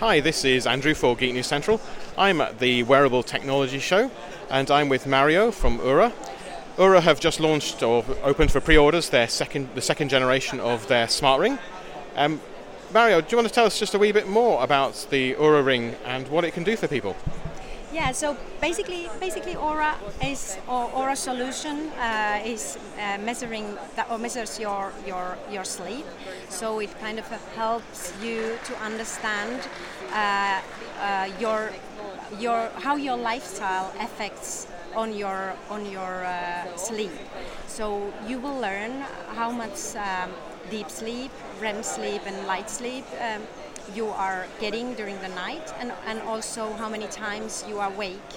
Hi, this is Andrew for Geek News Central. I'm at the Wearable Technology Show and I'm with Mario from Oura. Oura have just launched or opened for pre-orders their second, the second generation of their smart ring. Um, Mario, do you want to tell us just a wee bit more about the Oura ring and what it can do for people? Yeah, so basically, basically, Oura is or Oura solution uh, is uh, measuring that or measures your your your sleep. So it kind of helps you to understand uh, uh your your how your lifestyle affects on your on your uh, sleep. So you will learn how much um, deep sleep, REM sleep, and light sleep. Um, you are getting during the night and, and also how many times you are awake.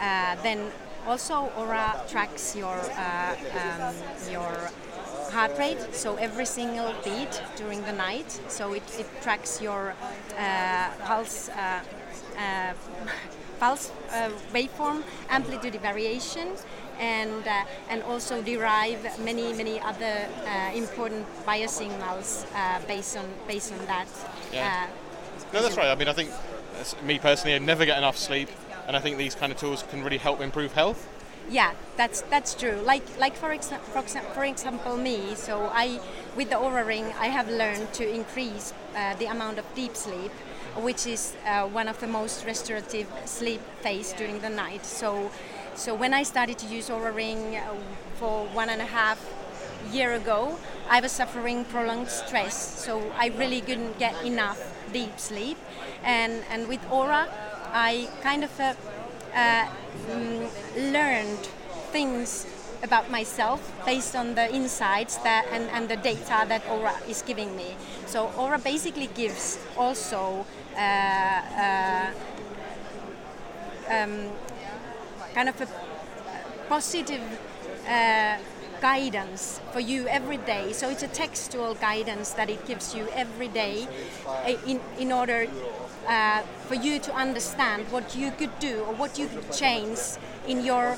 Uh, then also Oura tracks your uh, um, your heart rate, so every single beat during the night. So it, it tracks your uh, pulse. Uh, uh, pulse uh, waveform amplitude variation and uh, and also derive many many other uh, important biosignals uh, based on based on that. Yeah. Uh, no, that's right. I mean, I think me personally, I never get enough sleep, and I think these kind of tools can really help improve health. Yeah, that's that's true. Like like for, exa- for, exa- for example me, so I with the Oura Ring, I have learned to increase uh, the amount of deep sleep which is uh, one of the most restorative sleep phase during the night. So so when I started to use Oura Ring uh, for one and a half year ago, I was suffering prolonged stress. So I really couldn't get enough deep sleep. And, and with Aura, I kind of uh, uh, mm, learned things about myself based on the insights that and, and the data that Oura is giving me. So Oura basically gives also uh, uh, um, kind of a positive uh, guidance for you every day. So it's a textual guidance that it gives you every day uh, in, in order uh, for you to understand what you could do or what you could change in your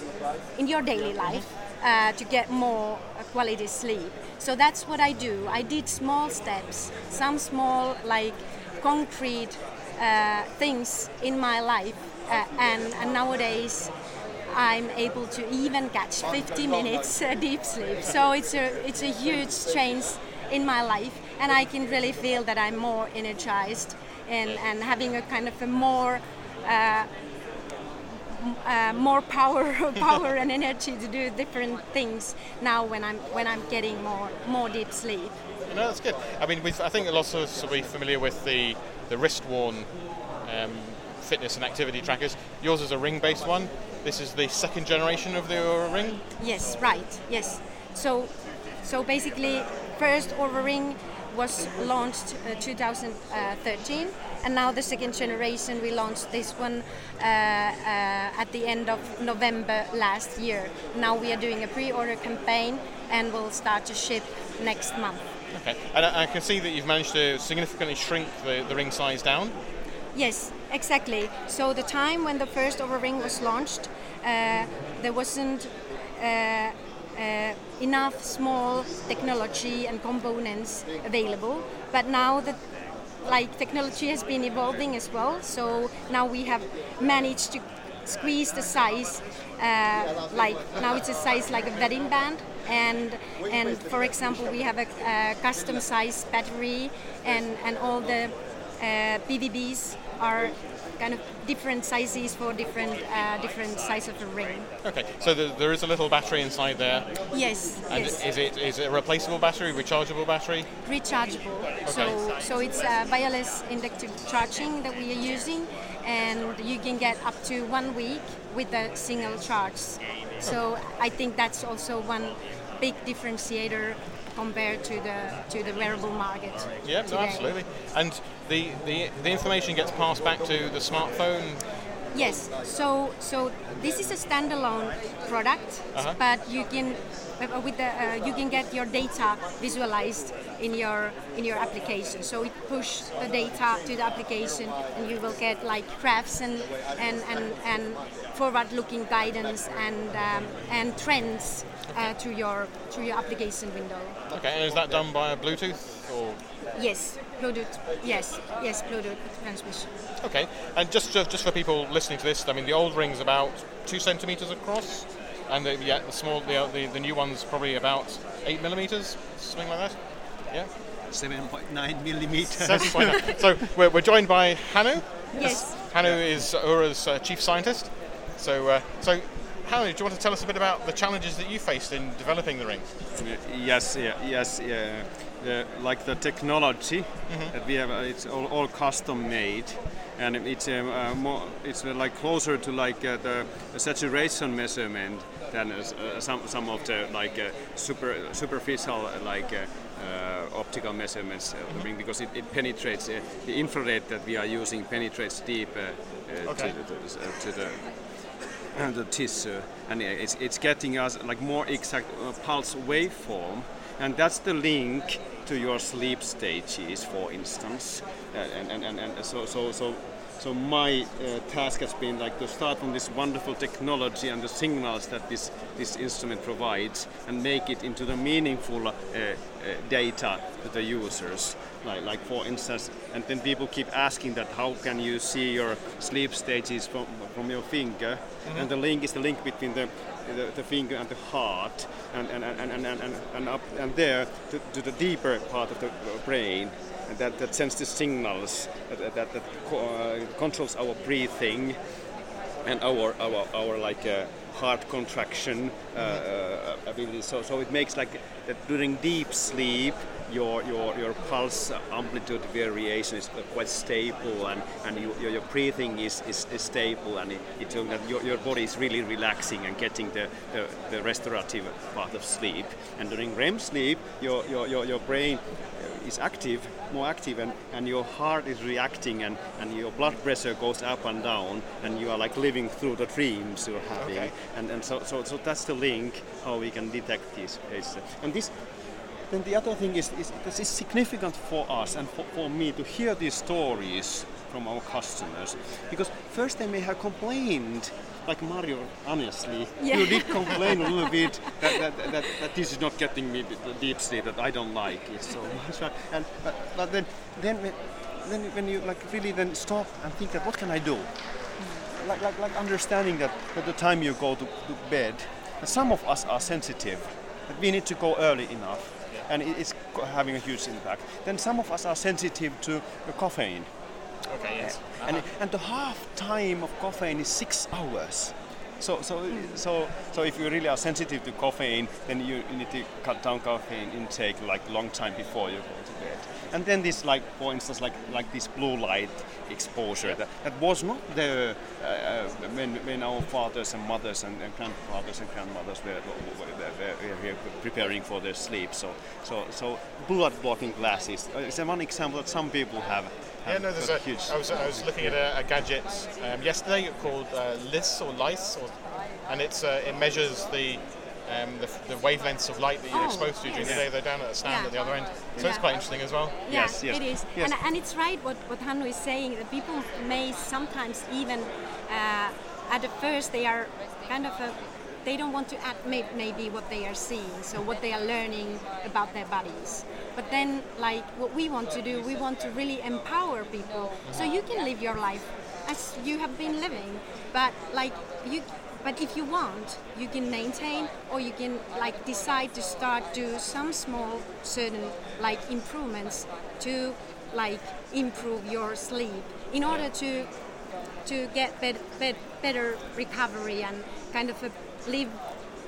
in your daily life uh, to get more quality sleep. So that's what I do. I did small steps, some small like concrete uh, things in my life, uh, and, and nowadays I'm able to even catch 50 minutes uh, deep sleep. So it's a it's a huge change in my life, and I can really feel that I'm more energized and and having a kind of a more uh, uh, more power, power and energy to do different things now when I'm when I'm getting more more deep sleep. No, that's good. I mean, I think a lot of us will be familiar with the the wrist worn um, fitness and activity trackers. Yours is a ring-based one. This is the second generation of the Oura Ring. Yes, right. Yes. So, so basically, first Oura Ring was launched uh, 2013, and now the second generation we launched this one uh, uh, at the end of November last year. Now we are doing a pre-order campaign, and we'll start to ship next month. Okay, and I, I can see that you've managed to significantly shrink the, the ring size down. Yes, exactly. So the time when the first Oura Ring was launched, uh, there wasn't uh, uh, enough small technology and components available. But now the like technology has been evolving as well, so now we have managed to squeeze the size. Uh, like now it's a size like a wedding band, and and for example we have a, a custom size battery and and all the uh, PCBs are kind of different sizes for different uh, different size of the ring. Okay, so the, there is a little battery inside there. Yes. And yes. is it is it a replaceable battery, rechargeable battery? Rechargeable. Okay. So so it's uh, wireless inductive charging that we are using, and you can get up to one week with a single charge. So I think that's also one big differentiator compared to the to the wearable market. Yeah, no, absolutely. And the, the the information gets passed back to the smartphone. Yes. So so this is a standalone product, Uh-huh. but you can uh, with the uh, you can get your data visualized in your in your application. So it push the data to the application, and you will get like graphs and and and, and forward-looking guidance and um, and trends uh, to your to your application window. Okay, and is that done by Bluetooth or? Yes, Bluetooth. Yes, yes, Bluetooth transmission. Okay, and just just just for people listening to this, I mean, the old ring's about two centimeters across, and the, yeah, the small the, the the new one's probably about eight millimeters, something like that. Yeah. 7.9 millimeters. Seven point nine. so we're, we're joined by Hannu. Yes. Hannu is Oura's uh, chief scientist. So uh, so. Hannu, do you want to tell us a bit about the challenges that you faced in developing the ring? yes, yeah, yes, yeah. The, like the technology Mm-hmm. that we have, uh, it's all, all custom made, and it's um, uh, more, it's uh, like closer to like uh, the, the saturation measurement than uh, uh, some some of the like uh, super superficial uh, like. Uh, uh, optical measurements of the ring because it, it penetrates uh, the infrared that we are using penetrates deep uh, uh, Okay. to, the, uh, to the the tissue, and it's, it's getting us like more exact uh, pulse waveform, and that's the link to your sleep stages, for instance. Uh, and, and, and, and so, so, so, so my uh, task has been like to start from this wonderful technology and the signals that this, this instrument provides, and make it into the meaningful uh, uh, data to the users. Like, like for instance, and then people keep asking that how can you see your sleep stages from, from your finger? And the link is the link between the, the, the finger and the heart, and, and, and, and, and, and, up and there to, to the deeper part of the brain. And that, that sends the signals that, that, that co- uh, controls our breathing and our our, our like uh, heart contraction uh, uh, ability. So, so it makes like that during deep sleep, your your your pulse amplitude variation is quite stable, and and you, your, your breathing is, is, is stable, and it, your, your body is really relaxing and getting the, the, the restorative part of sleep. And during REM sleep, your your, your, your brain is active, more active, and, and your heart is reacting, and, and your blood pressure goes up and down, and you are like living through the dreams you're having. Okay. And, and so, so, so that's the link how we can detect cases. And this, then the other thing is, is this is significant for us and for, for me to hear these stories from our customers, because first they may have complained. Like Mario, honestly, Yeah. you did complain a little bit that, that, that, that this is not getting me the deep sleep, that I don't like it so much. And but, but then, then, when- then when you like really then stop and think that what can I do? Hmm. Like, like, like understanding that at the time you go to, to bed, that some of us are sensitive, that we need to go early enough, and it's having a huge impact. Then some of us are sensitive to the caffeine, Okay, yes. and, and the half time of caffeine is six hours. So, so, hmm. so, so if you really are sensitive to caffeine, then you need to cut down caffeine intake like long time before you go to bed. And then this, like for instance, like like this blue light exposure that, that was not there uh, uh, when, when our fathers and mothers and, and grandfathers and grandmothers were, were, were, were, were preparing for their sleep. So, so, so blood blocking glasses uh, is one example that some people have. Yeah, no, there's a, huge. I was, I was looking at a, a gadget um, yesterday called uh, LIS or LICE, or, and it's uh, it measures the, um, the the wavelengths of light that you're Oh, exposed to during the day. They're down at a stand Yeah. at the other end, so it's quite interesting as well. Yeah, Yes, yes, it is. yes. And, and it's right what, what Hannu is saying that people may sometimes even, uh, at the first, they are kind of a, they don't want to admit maybe what they are seeing, so what they are learning about their bodies. But then, like, what we want to do, we want to really empower people so you can live your life as you have been living. But, like, you. But if you want, you can maintain, or you can like decide to start do some small certain like improvements to like improve your sleep in order to to get bet, bet, better recovery and kind of a, live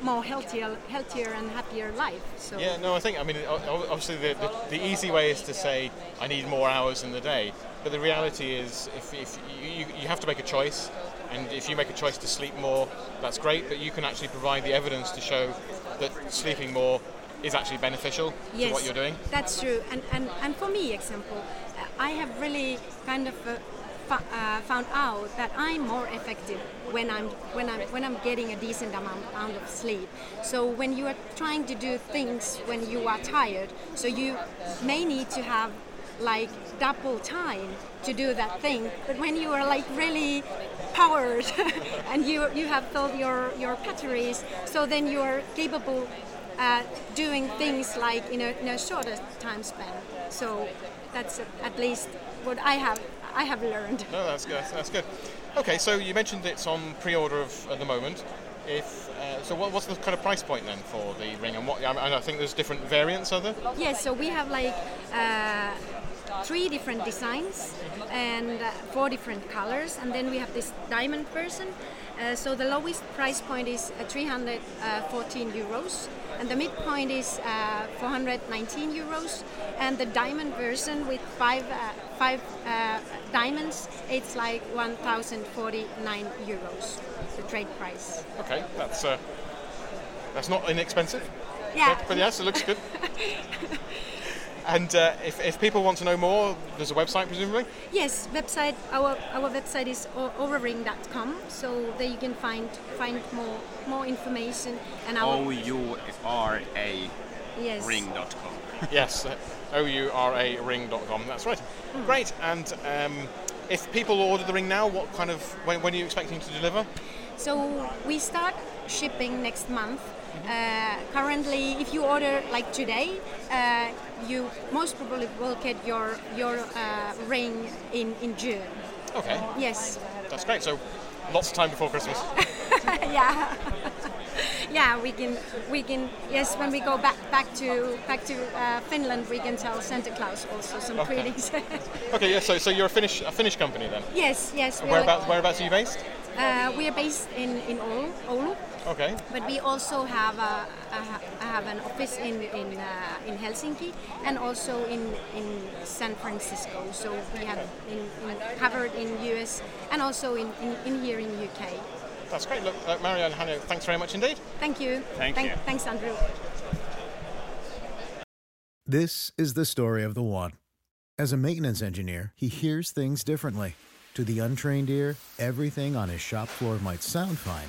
more healthier, healthier and happier life. So Yeah, no, I think, I mean, obviously the, the, the easy way is to say, I need more hours in the day. But the reality is, if, if you, you have to make a choice, and if you make a choice to sleep more, that's great, but you can actually provide the evidence to show that sleeping more is actually beneficial to what you're doing. That's true. And, and, and for me, example, I have really kind of uh, fo- uh, found out that I'm more effective when I'm when I'm when I'm getting a decent amount of sleep. So when you are trying to do things when you are tired, so you may need to have like double time to do that thing. But when you are like really powered and you you have filled your your batteries, so then you are capable uh, doing things like in a, in a shorter time span. So that's at least what I have I have learned. No, that's good. That's good. Okay, so you mentioned it's on pre-order of, at the moment. If uh, so, what, what's the kind of price point then for the ring? And what? I, mean, I think there's different variants of it. Yes, so we have like uh, three different designs and uh, four different colors, and then we have this diamond version. Uh, so the lowest price point is uh, 314 euros, and the midpoint is uh, 419 euros, and the diamond version with five uh, five uh, diamonds, it's like 1,049 euros, the trade price. Okay, that's uh, that's not inexpensive. Yeah. But, but yes, it looks good. and uh, if, if people want to know more, there's a website presumably. Yes, website. Our our website is o- ouraring.com, so there you can find find more more information and our O U R A yes. ring.com. yes, uh, O-U-R-A ring.com. That's right. Hmm. Great. And um, if people order the ring now, what kind of when, when are you expecting to deliver? So we start shipping next month. Mm-hmm. Uh, currently, if you order like today, uh, you most probably will get your your uh, ring in in June. Okay, Yes. that's great. So lots of time before Christmas. yeah. yeah, we can we can yes when we go back back to back to uh, Finland we can tell Santa Claus also some Okay. greetings. Okay, yeah. So so you're a Finnish a Finnish company then. yes, yes. Whereabouts whereabouts are you based? Uh, we are based in in Oulu, Oulu, Okay. but we also have a, a I have an office in in uh, in Helsinki and also in in San Francisco. So we have in, in covered in US and also in, in, in here in UK. That's great. Look, uh, Mario and Hannah, thanks very much indeed. Thank you. Thank you. Thanks, Andrew. This is the story of the one. As a maintenance engineer, he hears things differently. To the untrained ear, everything on his shop floor might sound fine,